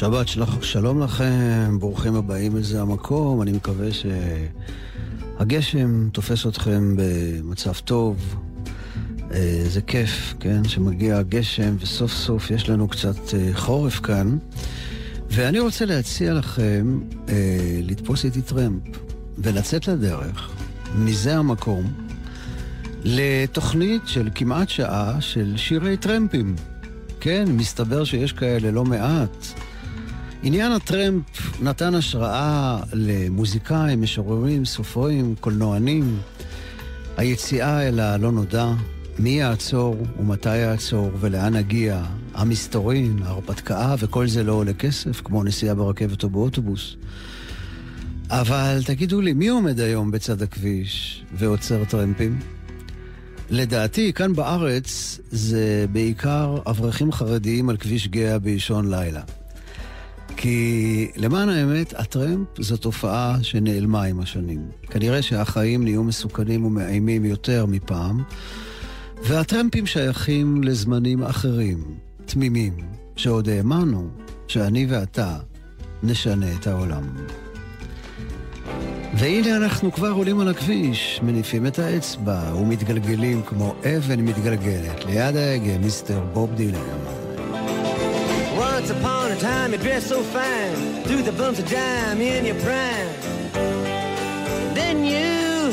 שבת שלח, שלום לכם, ברוכים הבאים לזה המקום. אני מקווה שהגשם תופס אתכם במצב טוב. אה, זה כיף, כן, שמגיע הגשם וסוף סוף יש לנו קצת אה, חורף כאן. ואני רוצה להציע לכם אה, לתפוס איתי טרמפ ולצאת לדרך מזה המקום לתוכנית של כמעט שעה של שירי טרמפים. כן, מסתבר שיש כאלה לא מעט. עניין הטרמפ נתן השראה למוזיקאים, משוררים, סופרים, קולנוענים. היציאה אל הלא נודע, מי יעצור ומתי יעצור ולאן נגיע, המסתורין, ההרפתקה, וכל זה לא עולה כסף, כמו נסיעה ברכבת או באוטובוס. אבל תגידו לי, מי עומד היום בצד הכביש ועוצר טרמפים? לדעתי, כאן בארץ זה בעיקר אברכים חרדיים על כביש גאה באישון לילה. כי למען האמת, הטרמפ זו תופעה שנעלמה עם השנים. כנראה שהחיים נהיו מסוכנים ומאיימים יותר מפעם, והטרמפים שייכים לזמנים אחרים, תמימים, שעוד האמנו שאני ואתה נשנה את העולם. והנה אנחנו כבר עולים על הכביש, מניפים את האצבע ומתגלגלים כמו אבן מתגלגלת ליד ההגה, מיסטר בוב דילן. Once upon time you dressed so fine. Through the bumps of dime in your prime. Then you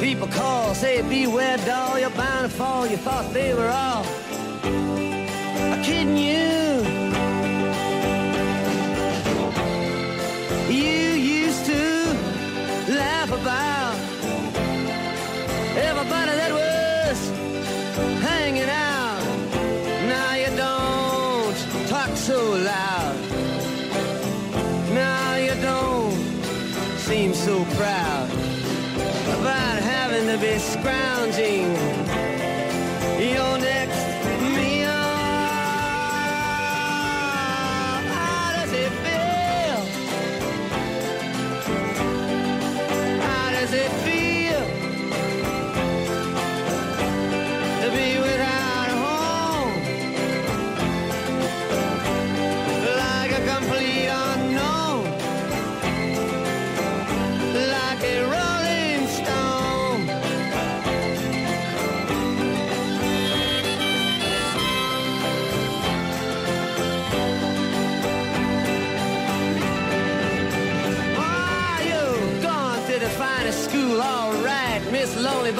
People call, say beware doll You're bound to fall, you thought they were all Kidding you You ground.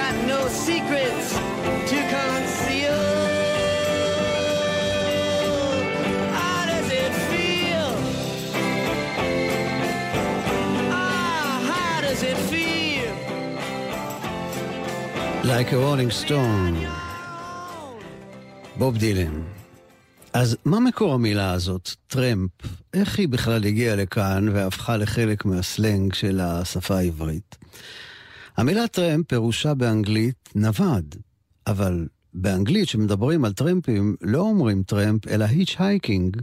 Got no secrets to conceal. How does it feel? Ah, how does it feel? Like a rolling stone, בוב דילן. אז מה מקור המילה הזאת, טרמפ? איך היא בכלל הגיעה לכאן והפכה לחלק מהסלנג של השפה העברית? המילה טרמפ פירושה באנגלית נווד, אבל באנגלית, כשמדברים על טרמפים, לא אומרים טרמפ, אלא hitchhiking,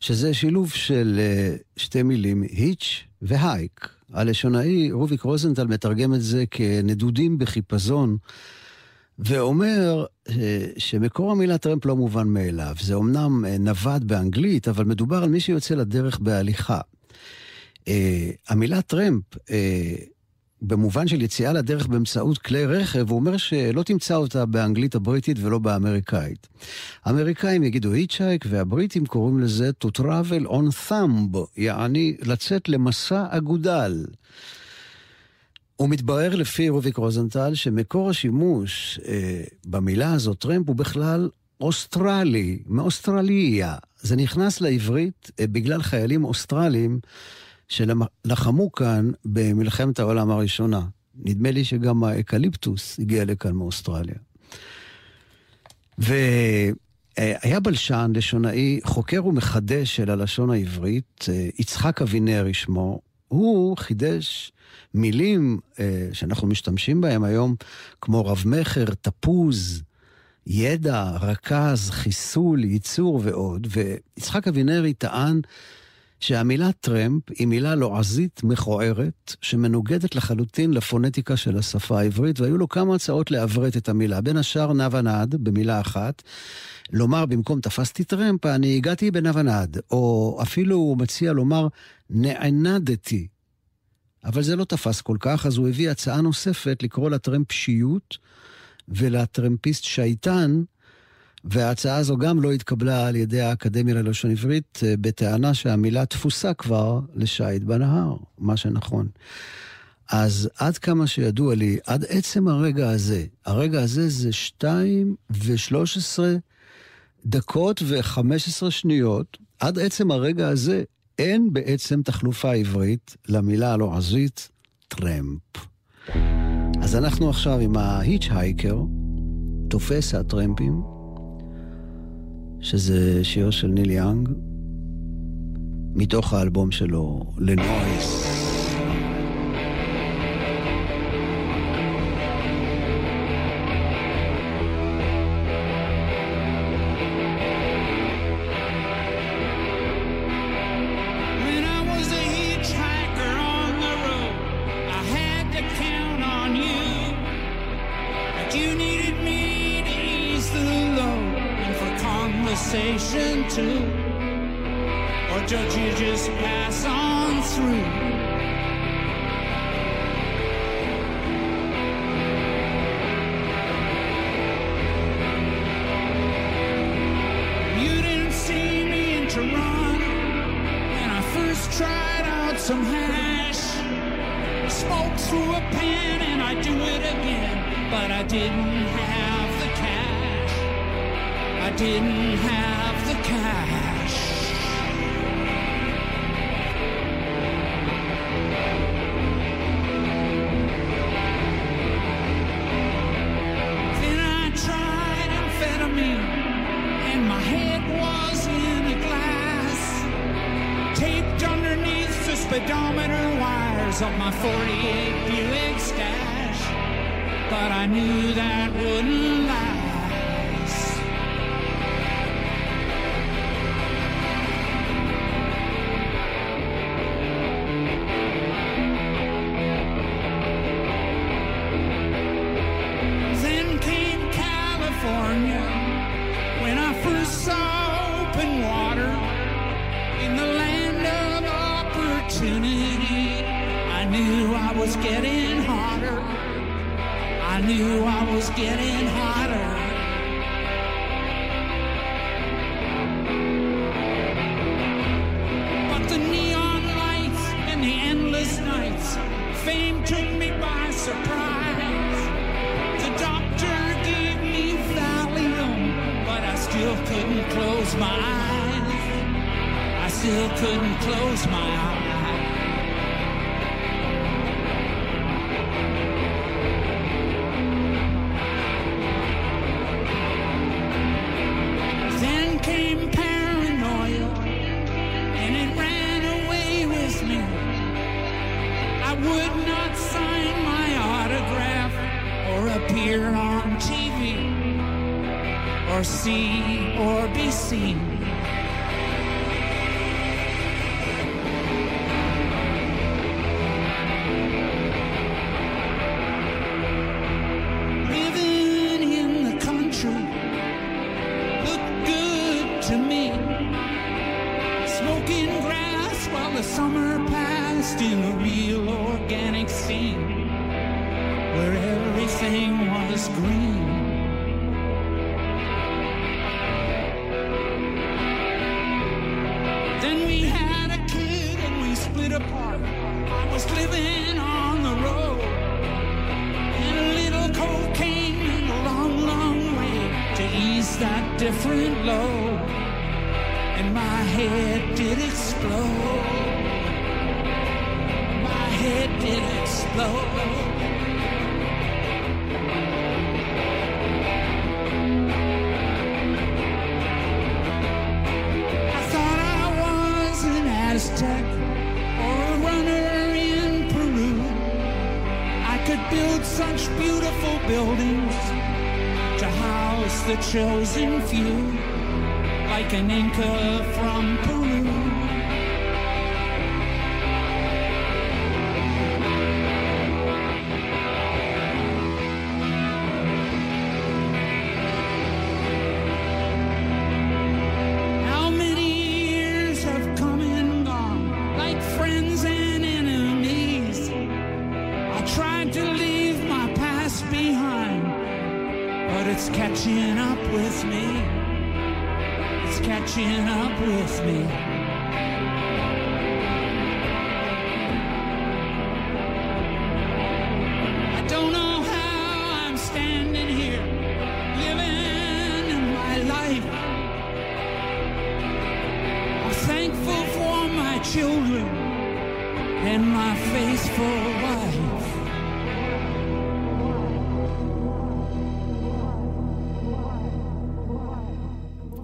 שזה שילוב של אה, שתי מילים, hitch ו hike. הלשונאי רוביק רוזנטל מתרגם את זה כנדודים בחיפזון, ואומר אה, שמקור המילה טרמפ לא מובן מאליו. זה אומנם אה, נווד באנגלית, אבל מדובר על מי שיוצא לדרך בהליכה. אה, המילה טרמפ, אה, במובן של יציאה לדרך באמצעות כלי רכב, הוא אומר שלא תמצא אותה באנגלית הבריטית ולא באמריקאית. האמריקאים יגידו hitchhike, והבריטים קוראים לזה to travel on thumb, יעני לצאת למסע אגודל. ומתברר לפי רוביק רוזנטל שמקור השימוש אה, במילה הזאת, טרמפ, הוא בכלל אוסטרלי, מאוסטרליה. זה נכנס לעברית אה, בגלל חיילים אוסטרלים שלחמו כאן במלחמת העולם הראשונה. נדמה לי שגם האקליפטוס הגיע לכאן מאוסטרליה. והיה בלשן, לשונאי, חוקר ומחדש של הלשון העברית, יצחק אבינרי שמו, הוא חידש מילים אה, שאנחנו משתמשים בהם היום, כמו רב-מכר, תפוז, ידע, רכז, חיסול, ייצור ועוד, ויצחק אבינרי טען שהמילה טרמפ היא מילה לועזית מכוערת, שמנוגדת לחלוטין לפונטיקה של השפה העברית, והיו לו כמה הצעות לעברת את המילה. בין השאר נוונד, במילה אחת, לומר במקום תפסתי טרמפ, אני הגעתי בנוונד, או אפילו הוא מציע לומר נוונדתי. אבל זה לא תפס כל כך, אז הוא הביא הצעה נוספת לקרוא לטרמפשיות ולטרמפיסט שייטן, וההצעה הזו גם לא התקבלה על ידי האקדמיה ללשון עברית, אה, בטענה שהמילה תפוסה כבר לשייט בנהר, מה שנכון. אז עד כמה שידוע לי, עד עצם הרגע הזה, הרגע הזה זה 2 ו-13 דקות ו-15 שניות, עד עצם הרגע הזה אין בעצם תחלופה עברית למילה הלועזית טרמפ. אז אנחנו עכשיו עם ההיץ'-הייקר, תופס הטרמפים, שזה שיר של ניל יאנג, מתוך האלבום שלו, לנויס. some hash, smoke through a pen, and I'd do it again. But I didn't have the cash. I didn't have the cash. wires up my 48 Buick stash, but I knew that wouldn't last. see or be seen.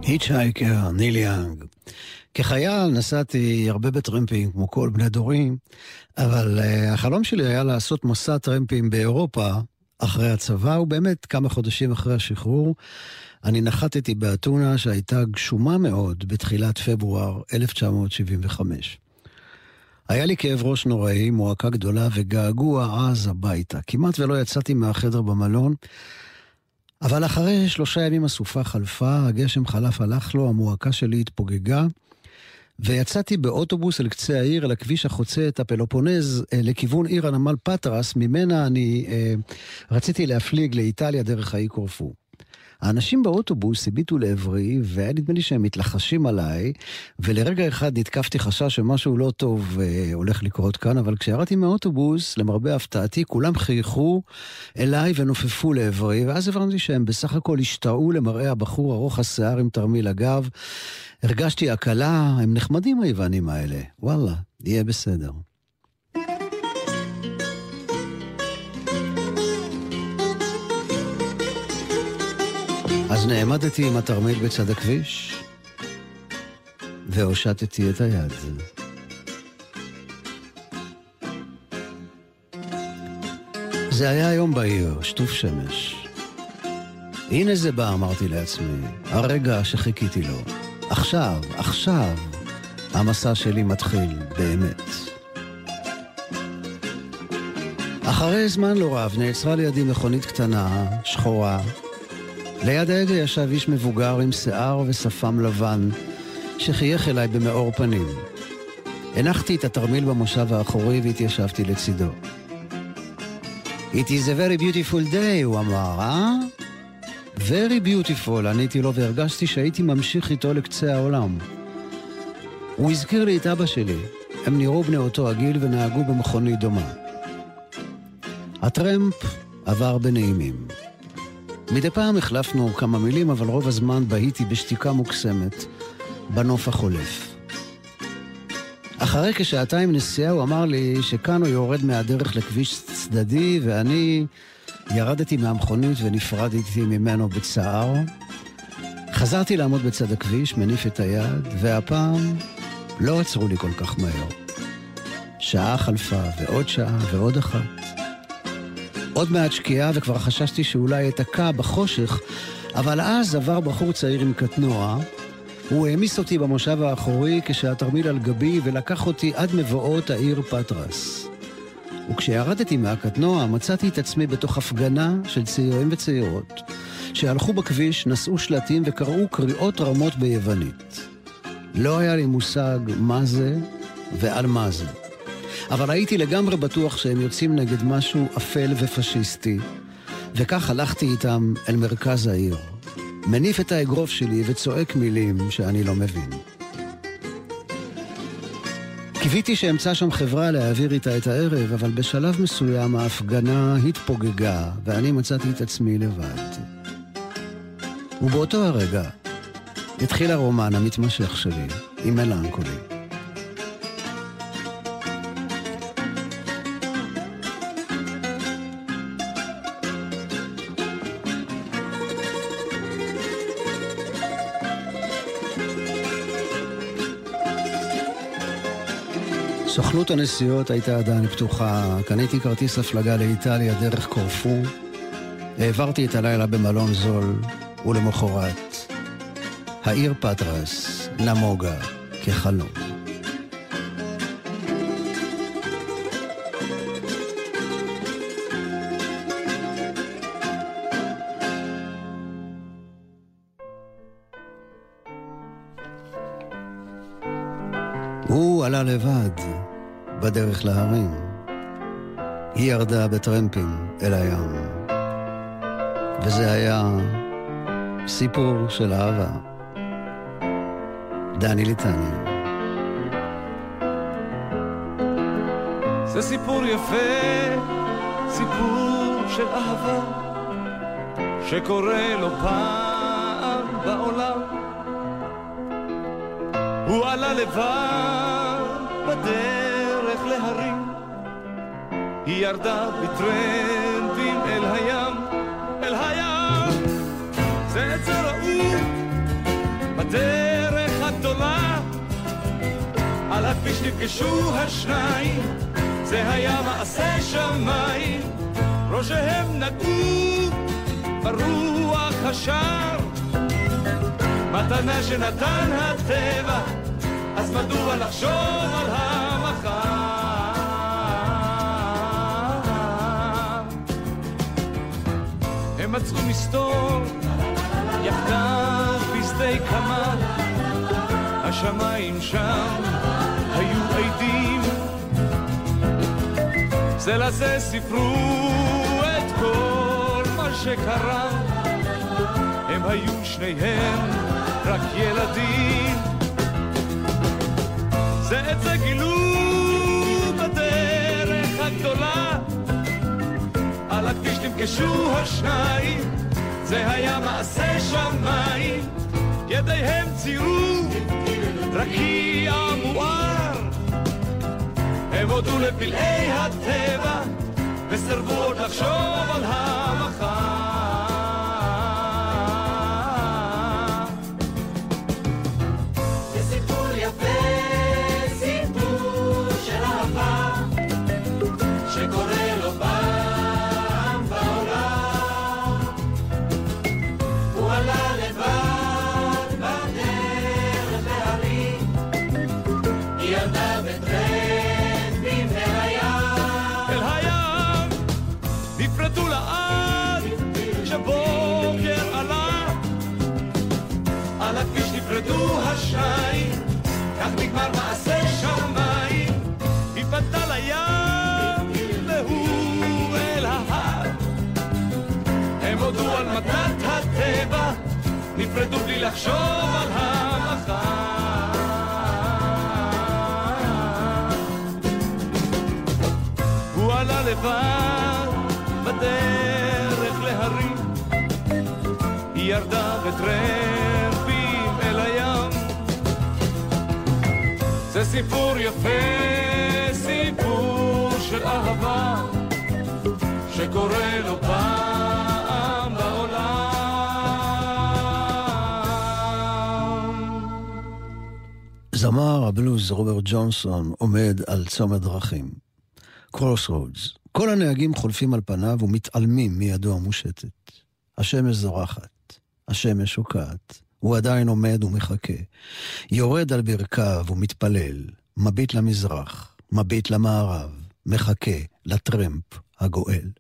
היטשייקר, ניל יאנג. כחייל נסעתי הרבה בטרמפים, כמו כל בני דורים, אבל uh, החלום שלי היה לעשות מסע טרמפים באירופה אחרי הצבא, ובאמת כמה חודשים אחרי השחרור, אני נחתתי באתונה שהייתה גשומה מאוד בתחילת פברואר 1975. היה לי כאב ראש נוראי, מועקה גדולה וגעגוע עז הביתה. כמעט ולא יצאתי מהחדר במלון. אבל אחרי שלושה ימים הסופה חלפה, הגשם חלף הלך לו, המועקה שלי התפוגגה, ויצאתי באוטובוס אל קצה העיר, אל הכביש החוצה את הפלופונז, אה, לכיוון עיר הנמל פטרס, ממנה אני אה, רציתי להפליג לאיטליה דרך האי קורפו. האנשים באוטובוס הביטו לעברי, והיה נדמה לי שהם מתלחשים עליי, ולרגע אחד נתקפתי חשש שמשהו לא טוב אה, הולך לקרות כאן, אבל כשירדתי מהאוטובוס, למרבה הפתעתי, כולם חייכו אליי ונופפו לעברי, ואז הבנתי שהם בסך הכל השתאו למראה הבחור ארוך השיער עם תרמיל הגב. הרגשתי הקלה, הם נחמדים היוונים האלה. וואלה, יהיה בסדר. אז נעמדתי עם התרמיל בצד הכביש, והושטתי את היד. זה היה היום בעיר, שטוף שמש. הנה זה בא, אמרתי לעצמי, הרגע שחיכיתי לו. עכשיו, עכשיו, המסע שלי מתחיל, באמת. אחרי זמן לא רב נעצרה לידי מכונית קטנה, שחורה, ליד ההגה ישב איש מבוגר עם שיער ושפם לבן, שחייך אליי במאור פנים. הנחתי את התרמיל במושב האחורי והתיישבתי לצידו. It is a very beautiful day, הוא אמר, אה? Very beautiful, עניתי לו והרגשתי שהייתי ממשיך איתו לקצה העולם. הוא הזכיר לי את אבא שלי. הם נראו בני אותו הגיל ונהגו במכונית דומה. הטרמפ עבר בנעימים. מדי פעם החלפנו כמה מילים, אבל רוב הזמן בהיתי בשתיקה מוקסמת, בנוף החולף. אחרי כשעתיים נסיעה הוא אמר לי שכאן הוא יורד מהדרך לכביש צדדי, ואני ירדתי מהמכונית ונפרדתי ממנו בצער. חזרתי לעמוד בצד הכביש, מניף את היד, והפעם לא עצרו לי כל כך מהר. שעה חלפה, ועוד שעה, ועוד אחת. עוד מעט שקיעה וכבר חששתי שאולי אתקע בחושך, אבל אז עבר בחור צעיר עם קטנוע. הוא העמיס אותי במושב האחורי כשהתרמיל על גבי ולקח אותי עד מבואות העיר פטרס. וכשירדתי מהקטנוע מצאתי את עצמי בתוך הפגנה של צעירים וצעירות שהלכו בכביש, נשאו שלטים וקראו קריאות רמות ביוונית. לא היה לי מושג מה זה ועל מה זה. אבל הייתי לגמרי בטוח שהם יוצאים נגד משהו אפל ופשיסטי, וכך הלכתי איתם אל מרכז העיר. מניף את האגרוף שלי וצועק מילים שאני לא מבין. קיוויתי שאמצא שם חברה להעביר איתה את הערב, אבל בשלב מסוים ההפגנה התפוגגה, ואני מצאתי את עצמי לבד. ובאותו הרגע התחיל הרומן המתמשך שלי עם מלנקולי. סוכנות הנסיעות הייתה עדיין פתוחה, קניתי כרטיס הפלגה לאיטליה דרך קורפו, העברתי את הלילה במלון זול, ולמחרת, העיר פטרס נמוגה כחלום. הוא עלה לבד. בדרך להרים. היא ירדה בטרמפים אל הים. וזה היה סיפור של אהבה. דני ליטני. זה סיפור יפה, סיפור של אהבה, שקורה לו פעם בעולם. הוא עלה לבד בדרך ירדה בטרנדים אל הים, אל הים. זה עצר רעוב בדרך הגדולה, על הכביש נפגשו השניים, זה היה מעשה שמיים, ראשיהם נגעו ברוח השער. מתנה שנתן הטבע, אז מדוע לחשוב על המחר? מצאו מסתור, יחדיו בשדה קמה, השמיים שם היו עדים. זה לזה סיפרו את כל מה שקרה, הם היו שניהם רק ילדים. זה את זה גילו בדרך הגדולה נפגשו השניים, זה היה מעשה שמיים, ידיהם ציירו רקיע מואר. הם הודו לפלאי הטבע, וסרבו עוד לחשוב על המ... ג'ונסון עומד על צומת דרכים. קרוס רודס. כל הנהגים חולפים על פניו ומתעלמים מידו המושטת. השמש זורחת, השמש שוקעת, הוא עדיין עומד ומחכה. יורד על ברכיו ומתפלל, מביט למזרח, מביט למערב, מחכה לטרמפ הגואל.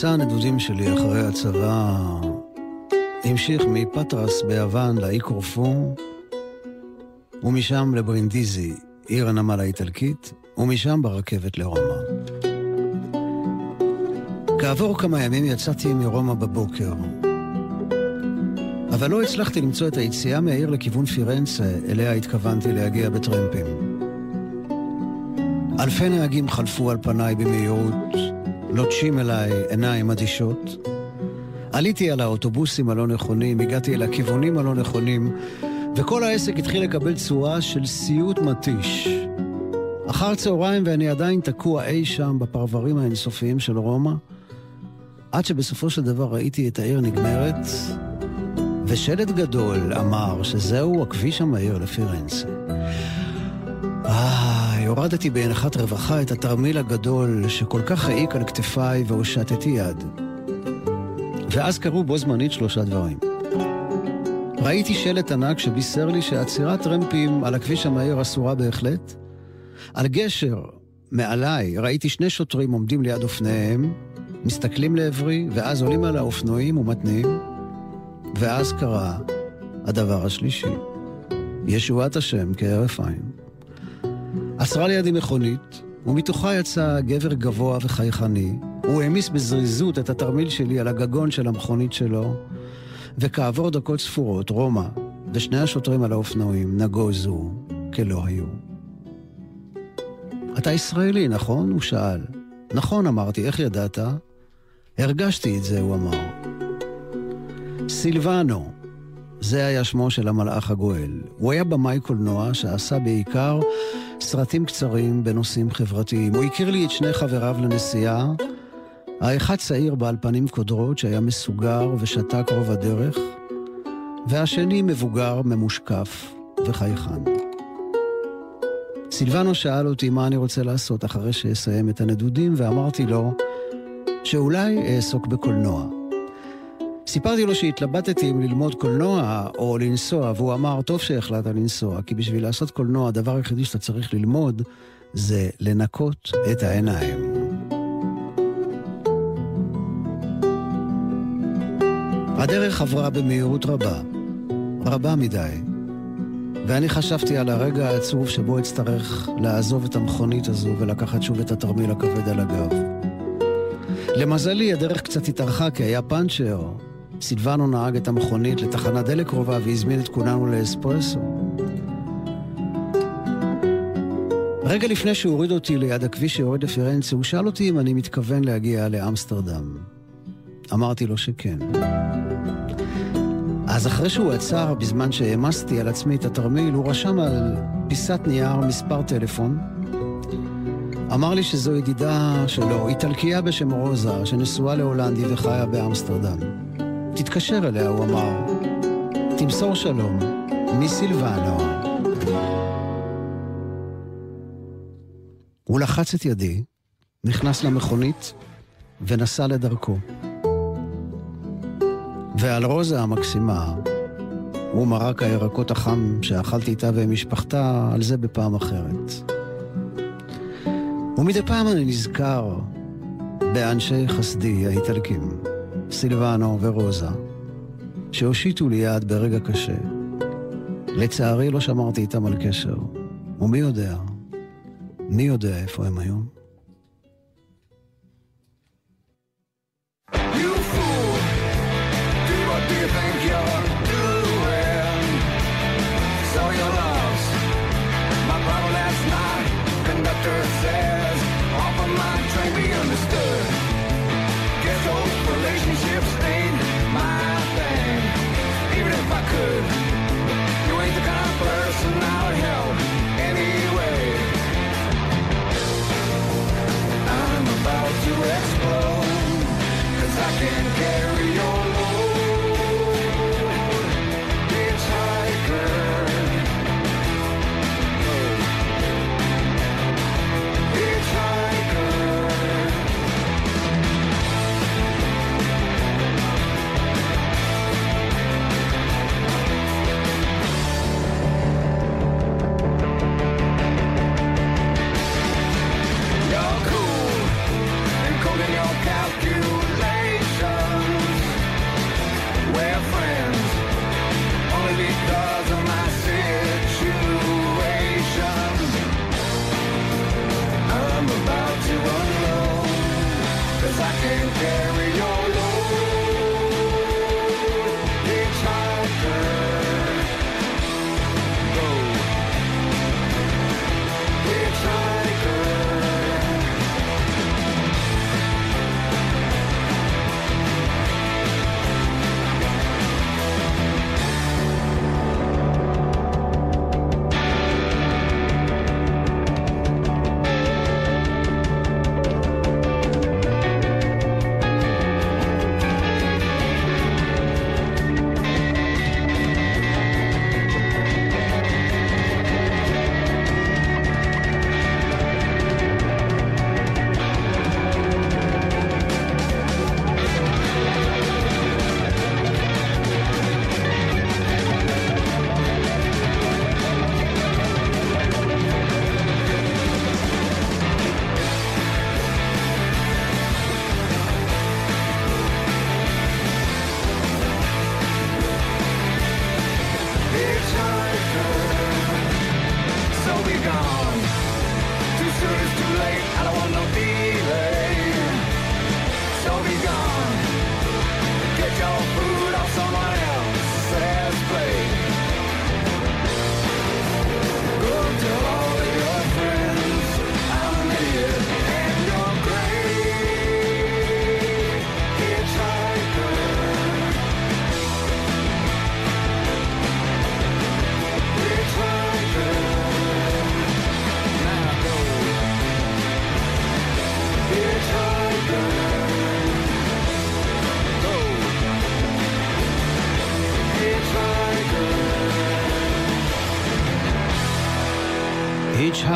מסע הנדודים שלי אחרי הצבא המשיך מפטרס ביוון לאי קורפו, ומשם לברינדיזי, עיר הנמל האיטלקית, ומשם ברכבת לרומא. כעבור כמה ימים יצאתי מרומא בבוקר, אבל לא הצלחתי למצוא את היציאה מהעיר לכיוון פירנצה, אליה התכוונתי להגיע בטרמפים. אלפי נהגים חלפו על פניי במהירות, לוטשים אליי עיניים אדישות. עליתי על האוטובוסים הלא נכונים, הגעתי אל הכיוונים הלא נכונים, וכל העסק התחיל לקבל צורה של סיוט מתיש. אחר צהריים ואני עדיין תקוע אי שם בפרברים האינסופיים של רומא, עד שבסופו של דבר ראיתי את העיר נגמרת, ושלט גדול אמר שזהו הכביש המהיר לפירנצה. אה, הורדתי בהנחת רווחה את התרמיל הגדול שכל כך העיק על כתפיי והושטתי יד. ואז קרו בו זמנית שלושה דברים. ראיתי שלט ענק שבישר לי שעצירת טרמפים על הכביש המהיר אסורה בהחלט. על גשר, מעליי, ראיתי שני שוטרים עומדים ליד אופניהם, מסתכלים לעברי, ואז עולים על האופנועים ומתניעים. ואז קרה הדבר השלישי, ישועת השם כהרף עין. עצרה לידי מכונית, ומתוכה יצא גבר גבוה וחייכני. הוא העמיס בזריזות את התרמיל שלי על הגגון של המכונית שלו, וכעבור דקות ספורות, רומא ושני השוטרים על האופנועים נגוזו כלא היו. אתה ישראלי, נכון? הוא שאל. נכון, אמרתי, איך ידעת? הרגשתי את זה, הוא אמר. סילבנו, זה היה שמו של המלאך הגואל. הוא היה במאי קולנוע שעשה בעיקר סרטים קצרים בנושאים חברתיים. הוא הכיר לי את שני חבריו לנסיעה, האחד צעיר בעל פנים קודרות שהיה מסוגר ושתק רוב הדרך, והשני מבוגר, ממושקף וחייכן. סילבנו שאל אותי מה אני רוצה לעשות אחרי שאסיים את הנדודים, ואמרתי לו שאולי אעסוק בקולנוע. סיפרתי לו שהתלבטתי אם ללמוד קולנוע או לנסוע, והוא אמר, טוב שהחלטת לנסוע, כי בשביל לעשות קולנוע, הדבר היחידי שאתה צריך ללמוד זה לנקות את העיניים. הדרך עברה במהירות רבה, רבה מדי, ואני חשבתי על הרגע העצוב שבו אצטרך לעזוב את המכונית הזו ולקחת שוב את התרמיל הכבד על הגב. למזלי, הדרך קצת התארכה כי היה פאנצ'ר. סילבנו נהג את המכונית לתחנת דלק קרובה והזמין את כולנו לאספרסו. רגע לפני שהוא הוריד אותי ליד הכביש שיורד לפירנצה, הוא שאל אותי אם אני מתכוון להגיע לאמסטרדם. אמרתי לו שכן. אז אחרי שהוא עצר, בזמן שהעמסתי על עצמי את התרמיל, הוא רשם על פיסת נייר מספר טלפון. אמר לי שזו ידידה שלו, איטלקייה בשם רוזה, שנשואה להולנדי וחיה באמסטרדם. תתקשר אליה, הוא אמר. תמסור שלום, מסילבנו. הוא לחץ את ידי, נכנס למכונית ונסע לדרכו. ועל רוזה המקסימה, ומרק הירקות החם שאכלתי איתה ועם משפחתה, על זה בפעם אחרת. ומדי פעם אני נזכר באנשי חסדי האיטלקים, סילבנו ורוזה, שהושיטו לי יד ברגע קשה. לצערי לא שמרתי איתם על קשר, ומי יודע, מי יודע איפה הם היום?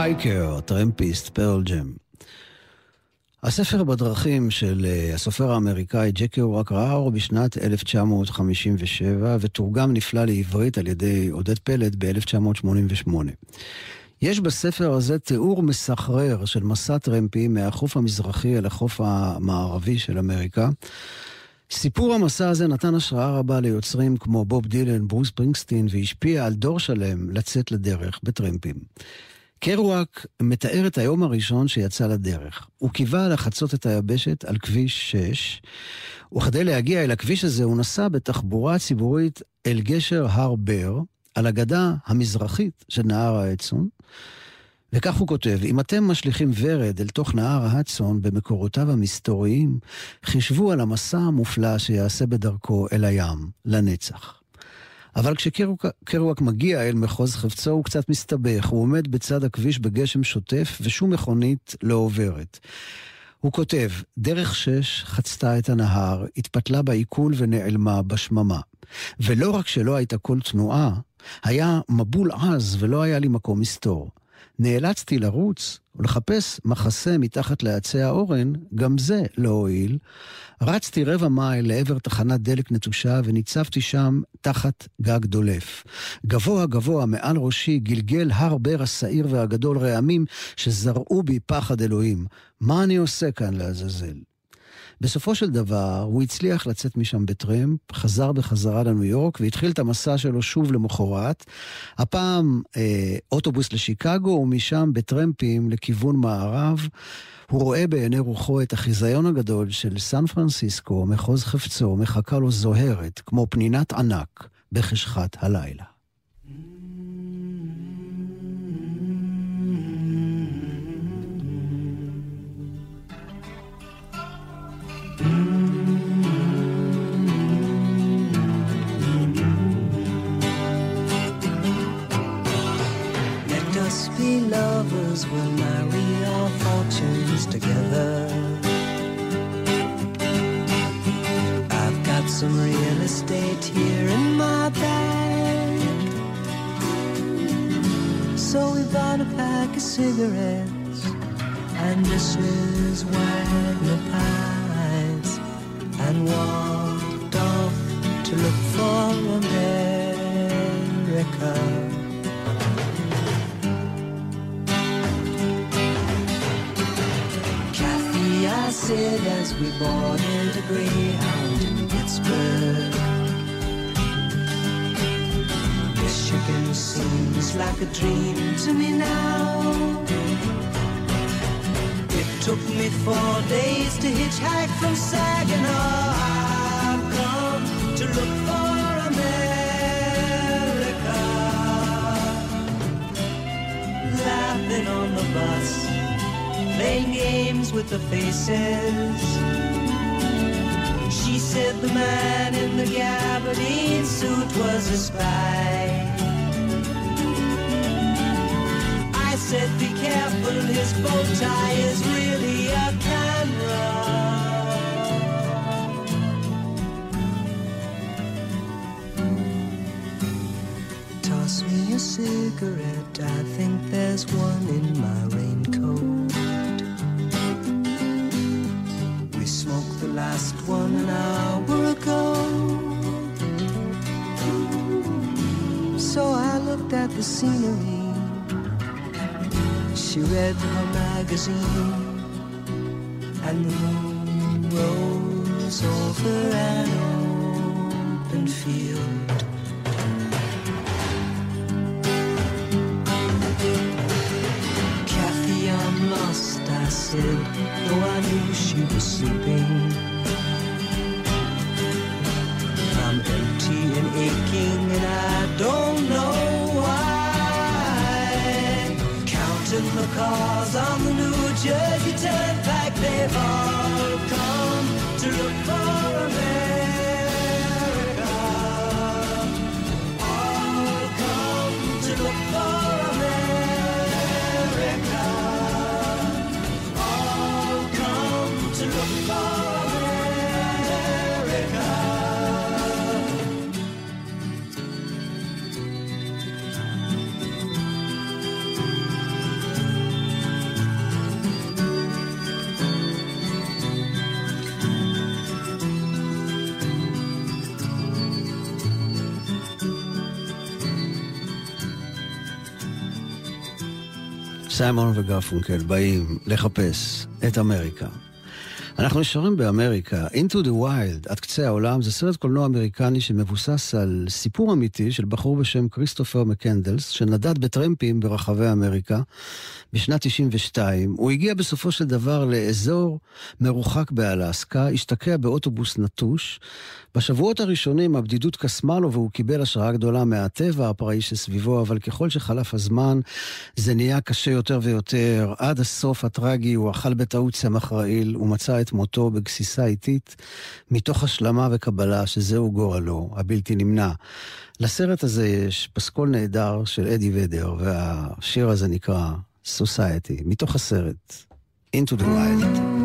Hitchhiker, טרמפיסט, פרל ג'ם. הספר בדרכים של אה, הסופר האמריקאי ג'ק קרואק ראה אור בשנת 1957 ותורגם נפלא לעברית על ידי עודד פלד ב-1988. יש בספר הזה תיאור מסחרר של מסע טרמפים מהחוף המזרחי אל החוף המערבי של אמריקה. סיפור המסע הזה נתן השראה רבה ליוצרים כמו בוב דילן, ברוס ספרינגסטין, והשפיע על דור שלם לצאת לדרך בטרמפים. קרואק מתאר את היום הראשון שיצא לדרך. הוא קיווה לחצות את היבשת על כביש 6, וכדי להגיע אל הכביש הזה הוא נסע בתחבורה ציבורית אל גשר הר בר, על הגדה המזרחית של נהר האצון, וכך הוא כותב, אם אתם משליכים ורד אל תוך נהר ההדסון במקורותיו המסתוריים, חישבו על המסע המופלא שיעשה בדרכו אל הים, לנצח. אבל כשקרואק מגיע אל מחוז חפצו הוא קצת מסתבך, הוא עומד בצד הכביש בגשם שוטף ושום מכונית לא עוברת. הוא כותב, דרך שש חצתה את הנהר, התפתלה בעיכול ונעלמה בשממה. ולא רק שלא הייתה כל תנועה, היה מבול עז ולא היה לי מקום מסתור. נאלצתי לרוץ ולחפש מחסה מתחת לעצי האורן, גם זה לא הועיל. רצתי רבע מייל לעבר תחנת דלק נטושה וניצבתי שם תחת גג דולף. גבוה גבוה מעל ראשי גלגל הר בר השעיר והגדול רעמים שזרעו בי פחד אלוהים. מה אני עושה כאן לעזאזל? בסופו של דבר, הוא הצליח לצאת משם בטרמפ, חזר בחזרה לניו יורק והתחיל את המסע שלו שוב למחרת. הפעם אה, אוטובוס לשיקגו ומשם בטרמפים לכיוון מערב. הוא רואה בעיני רוחו את החיזיון הגדול של סן פרנסיסקו, מחוז חפצו, מחכה לו זוהרת, כמו פנינת ענק, בחשכת הלילה. Cigarettes and this Mrs. Wagner pies and walked off to look for America. Kathy, I said as we boarded a Greyhound in Pittsburgh. Michigan seems like a dream to me now. Took me four days to hitchhike from Saginaw. I've come to look for America. Laughing on the bus, playing games with the faces. She said the man in the gabardine suit was a spy. Said, be careful, his bow tie is really a camera. Toss me a cigarette, I think there's one in my raincoat. We smoked the last one an hour ago. So I looked at the scenery. She read her magazine, and the moon rose over an open field. On the New Jersey Turnpike, they've סיימון וגרפונקל באים לחפש את אמריקה. אנחנו נשארים באמריקה. Into the Wild, עד קצה העולם, זה סרט קולנוע אמריקני שמבוסס על סיפור אמיתי של בחור בשם כריסטופר מקנדלס, שנדד בטרמפים ברחבי אמריקה בשנת 92. הוא הגיע בסופו של דבר לאזור מרוחק באלסקה, השתקע באוטובוס נטוש. בשבועות הראשונים הבדידות קסמה לו והוא קיבל השראה גדולה מהטבע הפראי שסביבו, אבל ככל שחלף הזמן זה נהיה קשה יותר ויותר. עד הסוף הטרגי הוא אכל בטעות צמח רעיל ומצא את מותו בגסיסה איטית, מתוך השלמה וקבלה שזהו גורלו, הבלתי נמנע. לסרט הזה יש פסקול נהדר של אדי ודר, והשיר הזה נקרא Society, מתוך הסרט Into the Wild.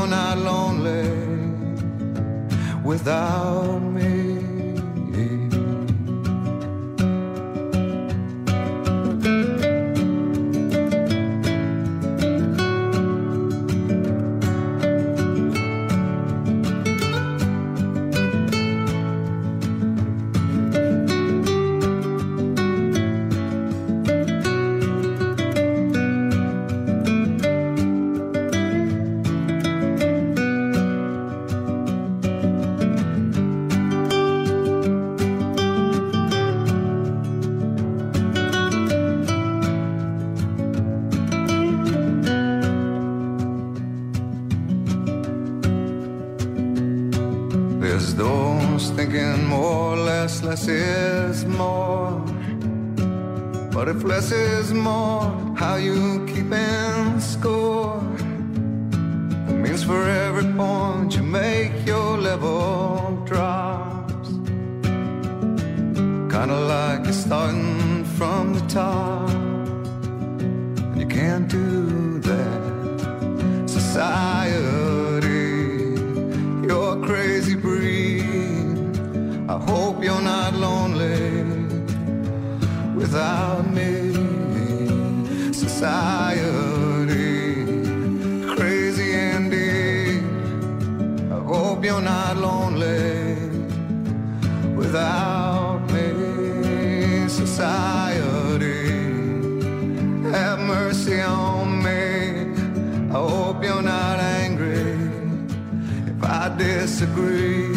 You're not lonely without disagree.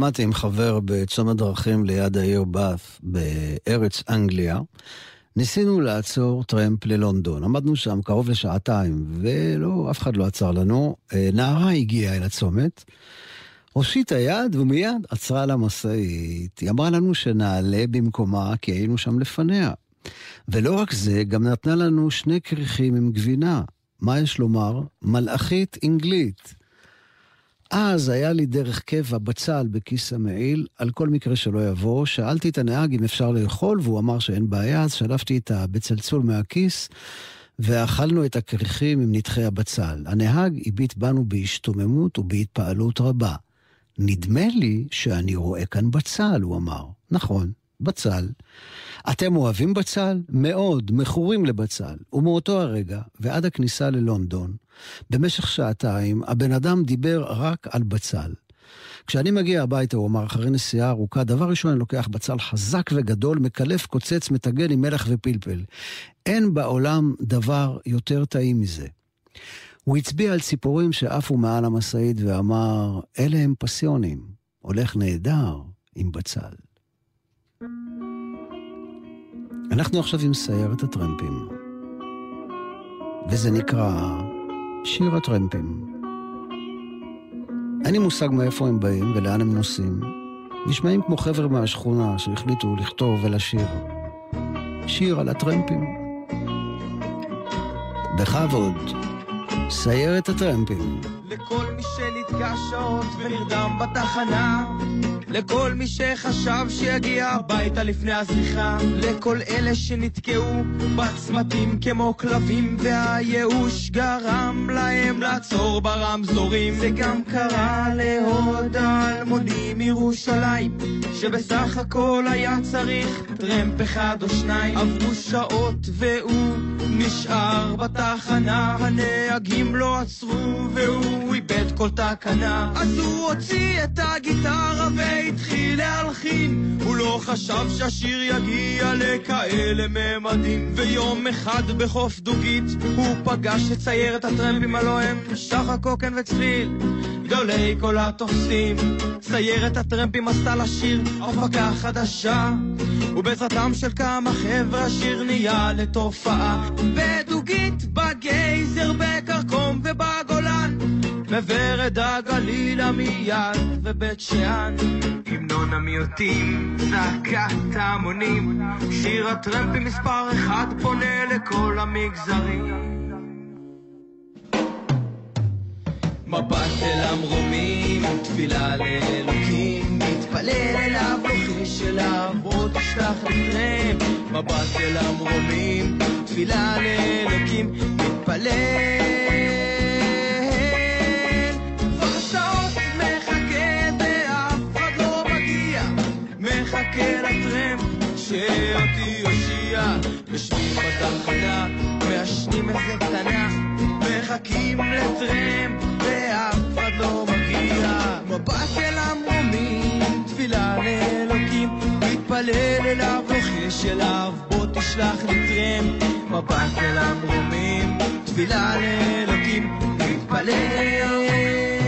עמדתי עם חבר בצומת דרכים ליד העיר באת' בארץ אנגליה. ניסינו לעצור טרמפ ללונדון. עמדנו שם קרוב לשעתיים, ולא, אף אחד לא עצר לנו. אה, נערה הגיעה אל הצומת, הושיטה יד ומיד עצרה לה משאית. היא אמרה לנו שנעלה במקומה כי היינו שם לפניה. ולא רק זה, גם נתנה לנו שני כריכים עם גבינה. מה יש לומר? מלאכית אנגלית. אז היה לי דרך קבע בצל בכיס המעיל, על כל מקרה שלא יבוא. שאלתי את הנהג אם אפשר לאכול, והוא אמר שאין בעיה, אז שלפתי את הבצלצול מהכיס, ואכלנו את הכריכים עם נתחי הבצל. הנהג הביט בנו בהשתוממות ובהתפעלות רבה. נדמה לי שאני רואה כאן בצל, הוא אמר. נכון, בצל. אתם אוהבים בצל? מאוד, מכורים לבצל. ומאותו הרגע, ועד הכניסה ללונדון, במשך שעתיים, הבן אדם דיבר רק על בצל. כשאני מגיע הביתה, הוא אמר, אחרי נסיעה ארוכה, דבר ראשון אני לוקח בצל חזק וגדול, מקלף, קוצץ, מטגן עם מלח ופלפל. אין בעולם דבר יותר טעים מזה. הוא הצביע על ציפורים שעפו מעל המשאית ואמר, אלה הם פסיונים, הולך נהדר עם בצל. אנחנו עכשיו עם סיירת הטרמפים, וזה נקרא שיר הטרמפים. אין לי מושג מאיפה הם באים ולאן הם נוסעים. נשמעים כמו חבר'ה מהשכונה שהחליטו לכתוב ולשיר. שיר על הטרמפים. בכבוד, סיירת הטרמפים. לכל מי שנתקע שעות ונרדם בתחנה לכל מי שחשב שיגיע הביתה לפני הזריחה לכל אלה שנתקעו בצמתים כמו כלבים והייאוש גרם להם לעצור ברמזורים. זה גם קרה להוד האלמוני מירושלים שבסך הכל היה צריך טרמפ אחד או שניים. עברו שעות והוא נשאר בתחנה. הנהגים לא עצרו והוא איבד כל תקנה. אז הוא הוציא את הגיטרה והתחיל להלחין. הוא לא חשב שהשיר יגיע לכאלה ממדים. ויום אחד בחוף דוגית הוא פגש את ציירת הטרמפים הלא הם שחר קוקן וצליל גדולי כל התופסים. ציירת הטרמפים עשתה לשיר הפקה חדשה. ובעזרתם של כמה חבר'ה השיר נהיה לתופעה. בדוגית, בגייזר, בכרכום ובגולן. בוורד הגליל עמיעד ובית שאן. המנון המיעוטים, זעקת ההמונים. שיר הטרמפים מספר אחד פונה לכל המגזרים מבט אל המרומים, תפילה לאלוקים, מתפלל אליו, לוחש אליו, בוא תשלח לי טרמפ. מבט אל המרומים, תפילה לאלוקים, מתפלל. כבר שעות מחכה ואף אחד לא מגיע, מחכה לטרמפ שאותי יושיע. יושבים בתחנה, מעשנים איזה קטנה, מחכים לטרמפ ואף אחד לא מגיע. מבט אל המרומים, תפילה לאלוקים, מתפלל אליו, לוחש אליו, בוא תשלח לי טרמפ. מבט אל המרומים, תפילה לאלוקים, להתפלל.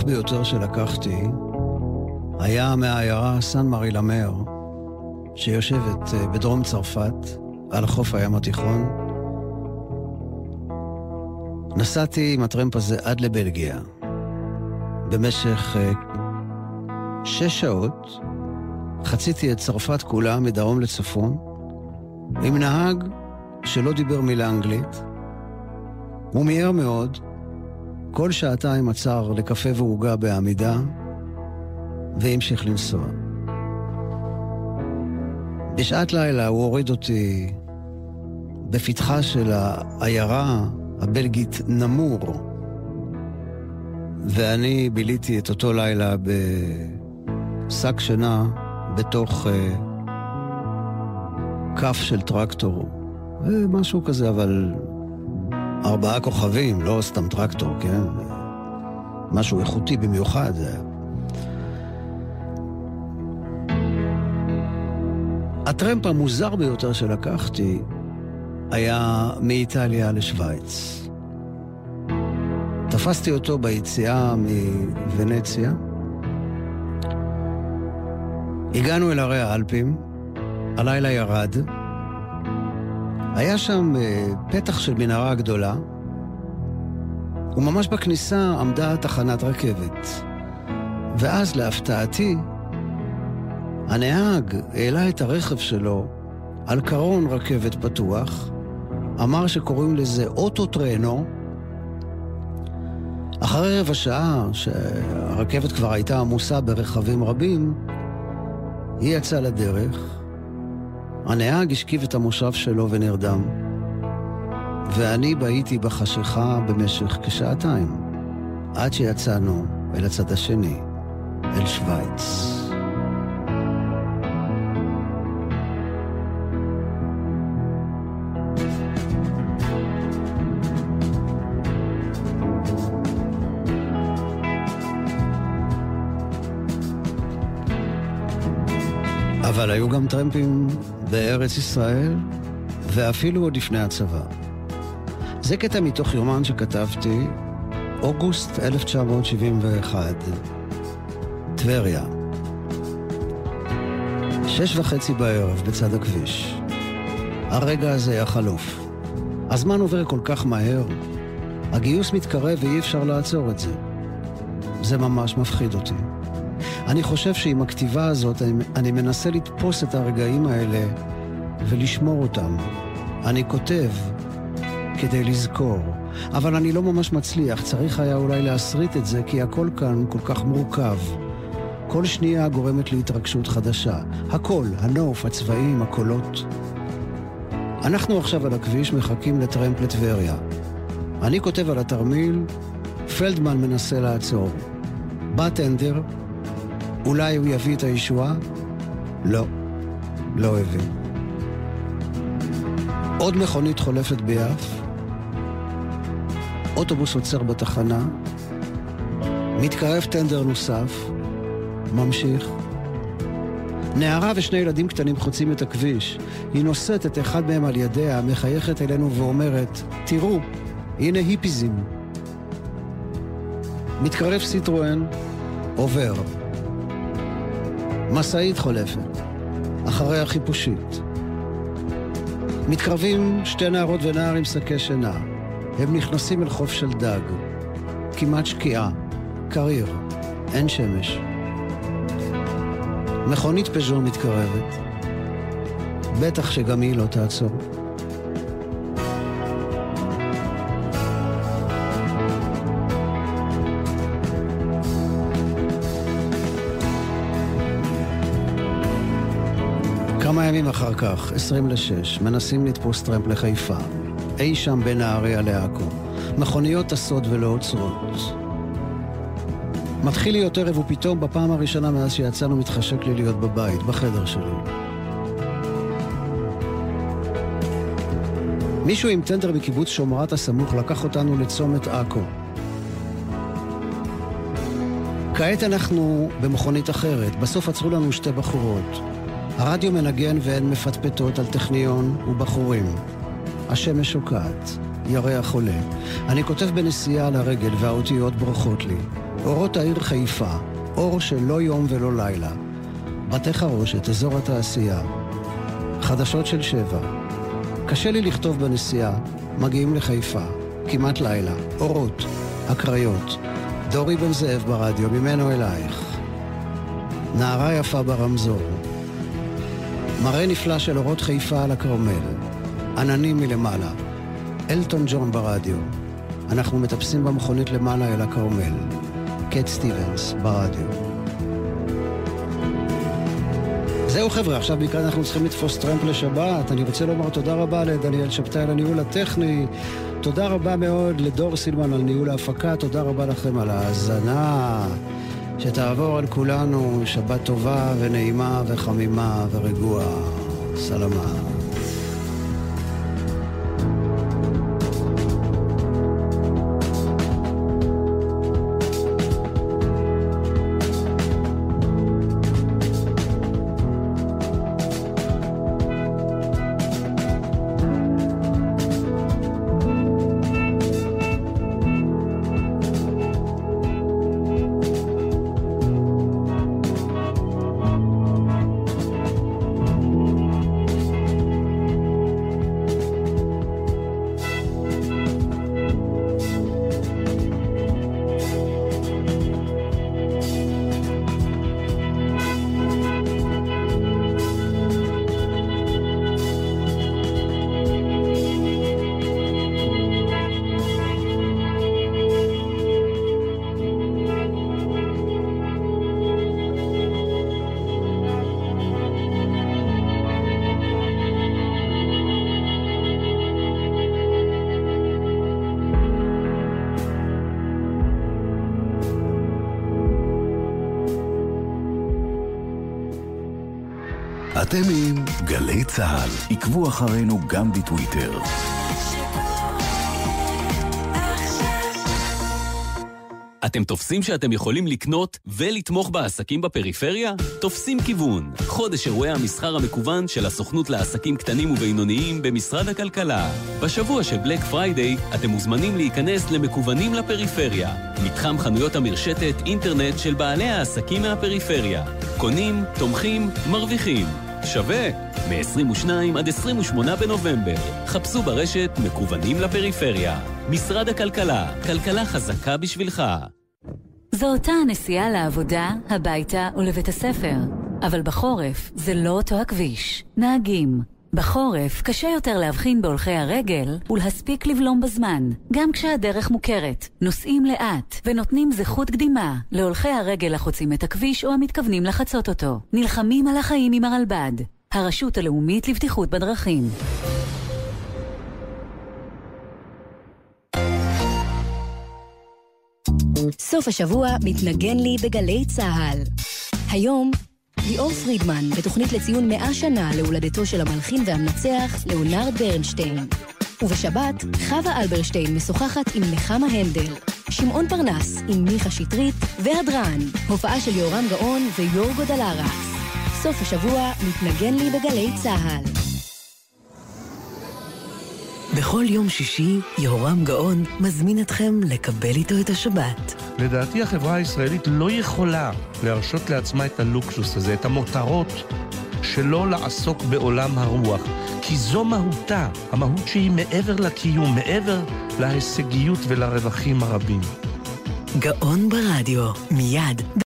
הארוך ביותר שלקחתי היה מהעיירה סן מרי למר, שיושבת אה, בדרום צרפת, על חוף הים התיכון. נסעתי עם הטרמפ הזה עד לבלגיה. במשך אה, שש שעות חציתי את צרפת כולה מדרום לצפון, עם נהג שלא דיבר מילה אנגלית. הוא מיהר מאוד, כל שעתיים עצר לקפה ועוגה בעמידה, והמשיך לנסוע. בשעת לילה הוא הוריד אותי בפתחה של העיירה הבלגית נמור, ואני ביליתי את אותו לילה בשק שינה בתוך uh, כף של טרקטור. משהו כזה, אבל ארבעה כוכבים, לא סתם טרקטור, כן? משהו איכותי במיוחד. הטרמפ המוזר ביותר שלקחתי היה מאיטליה לשוויץ. תפסתי אותו ביציאה מוונציה. הגענו אל הרי האלפים, הלילה ירד, היה שם אה, פתח של מנהרה גדולה, וממש בכניסה עמדה תחנת רכבת. ואז, להפתעתי, הנהג העלה את הרכב שלו על קרון רכבת פתוח, אמר שקוראים לזה אוטו-טרנו. אחרי רבע שעה, שהרכבת כבר הייתה עמוסה ברכבים רבים, היא יצאה לדרך, הנהג השכיב את המושב שלו ונרדם, ואני בהיתי בחשיכה במשך כשעתיים, עד שיצאנו אל הצד השני, אל שווייץ. אבל היו גם טרמפים בארץ ישראל, ואפילו עוד לפני הצבא. זה קטע מתוך יומן שכתבתי, אוגוסט 1971, טבריה. שש וחצי בערב בצד הכביש. הרגע הזה יחלוף. הזמן עובר כל כך מהר. הגיוס מתקרב ואי אפשר לעצור את זה. זה ממש מפחיד אותי. אני חושב שעם הכתיבה הזאת אני, אני מנסה לתפוס את הרגעים האלה ולשמור אותם. אני כותב כדי לזכור, אבל אני לא ממש מצליח, צריך היה אולי להסריט את זה, כי הכל כאן כל כך מורכב. כל שנייה גורמת להתרגשות חדשה. הכל, הנוף, הצבעים, הקולות. אנחנו עכשיו על הכביש מחכים לטרמפ לטבריה. אני כותב על התרמיל, פלדמן מנסה לעצור. בא טנדר, אולי הוא יביא את הישועה? לא, לא הביא. עוד מכונית חולפת ביעף, אוטובוס עוצר בתחנה, מתקרב טנדר נוסף, ממשיך. נערה ושני ילדים קטנים חוצים את הכביש. היא נושאת את אחד מהם על ידיה, מחייכת אלינו ואומרת, תראו, הנה היפיזם. מתקרב סיטרואן, עובר. משאית חולפת, אחריה חיפושית. מתקרבים שתי נערות ונער עם שקי שינה. הם נכנסים אל חוף של דג. כמעט שקיעה, קריר, אין שמש. מכונית פז'ו מתקרבת. בטח שגם היא לא תעצור. כך, 20 ל-6, מנסים לתפוס טרמפ לחיפה. אי שם בין נהריה לעכו. מכוניות טסות ולא עוצרות. מתחיל להיות ערב ופתאום בפעם הראשונה מאז שיצאנו מתחשק לי להיות בבית, בחדר שלי. מישהו עם טנדר בקיבוץ שומרת הסמוך לקח אותנו לצומת עכו. כעת אנחנו במכונית אחרת, בסוף עצרו לנו שתי בחורות. הרדיו מנגן והן מפטפטות על טכניון ובחורים. השמש שוקעת, ירח עולה. אני כותב בנסיעה על הרגל והאותיות ברכות לי. אורות העיר חיפה, אור של לא יום ולא לילה. בתי חרושת, אזור התעשייה. חדשות של שבע. קשה לי לכתוב בנסיעה, מגיעים לחיפה, כמעט לילה, אורות, הקריות. דורי בן זאב ברדיו, ממנו אלייך. נערה יפה ברמזור. מראה נפלא של אורות חיפה על הכרמל. עננים מלמעלה. אלטון ג'ון ברדיו. אנחנו מטפסים במכונית למעלה אל הכרמל. קט סטיבנס ברדיו. זהו חבר'ה, עכשיו מכאן אנחנו צריכים לתפוס טרמפ לשבת. אני רוצה לומר תודה רבה לדניאל שבתאי על הניהול הטכני. תודה רבה מאוד לדור סילמן על ניהול ההפקה. תודה רבה לכם על ההאזנה. שתעבור על כולנו שבת טובה ונעימה וחמימה ורגועה. סלמה. עקבו אחרינו גם בטוויטר. אתם תופסים שאתם יכולים לקנות ולתמוך בעסקים בפריפריה? תופסים כיוון. חודש אירועי המסחר המקוון של הסוכנות לעסקים קטנים ובינוניים במשרד הכלכלה. בשבוע של בלק פריידיי אתם מוזמנים להיכנס למקוונים לפריפריה. מתחם חנויות המרשתת אינטרנט של בעלי העסקים מהפריפריה. קונים, תומכים, מרוויחים. שווה! מ-22 עד 28 בנובמבר. חפשו ברשת מקוונים לפריפריה. משרד הכלכלה, כלכלה חזקה בשבילך. זו אותה הנסיעה לעבודה, הביתה ולבית הספר. אבל בחורף זה לא אותו הכביש. נהגים. בחורף קשה יותר להבחין בהולכי הרגל ולהספיק לבלום בזמן, גם כשהדרך מוכרת. נוסעים לאט ונותנים זכות קדימה להולכי הרגל החוצים את הכביש או המתכוונים לחצות אותו. נלחמים על החיים עם הרלב"ד, הרשות הלאומית לבטיחות בדרכים. סוף השבוע מתנגן לי בגלי צה"ל. היום, ליאור פרידמן, בתוכנית לציון 100 שנה להולדתו של המלחין והמנצח, ליאונרד ברנשטיין. ובשבת, חווה אלברשטיין משוחחת עם נחמה הנדל. שמעון פרנס עם מיכה שטרית והדרן. הופעה של יורם גאון ויורגו דלרס. סוף השבוע מתנגן לי בגלי צה"ל. בכל יום שישי, יהורם גאון מזמין אתכם לקבל איתו את השבת. לדעתי החברה הישראלית לא יכולה להרשות לעצמה את הלוקסוס הזה, את המותרות, שלא לעסוק בעולם הרוח. כי זו מהותה, המהות שהיא מעבר לקיום, מעבר להישגיות ולרווחים הרבים. גאון ברדיו, מיד.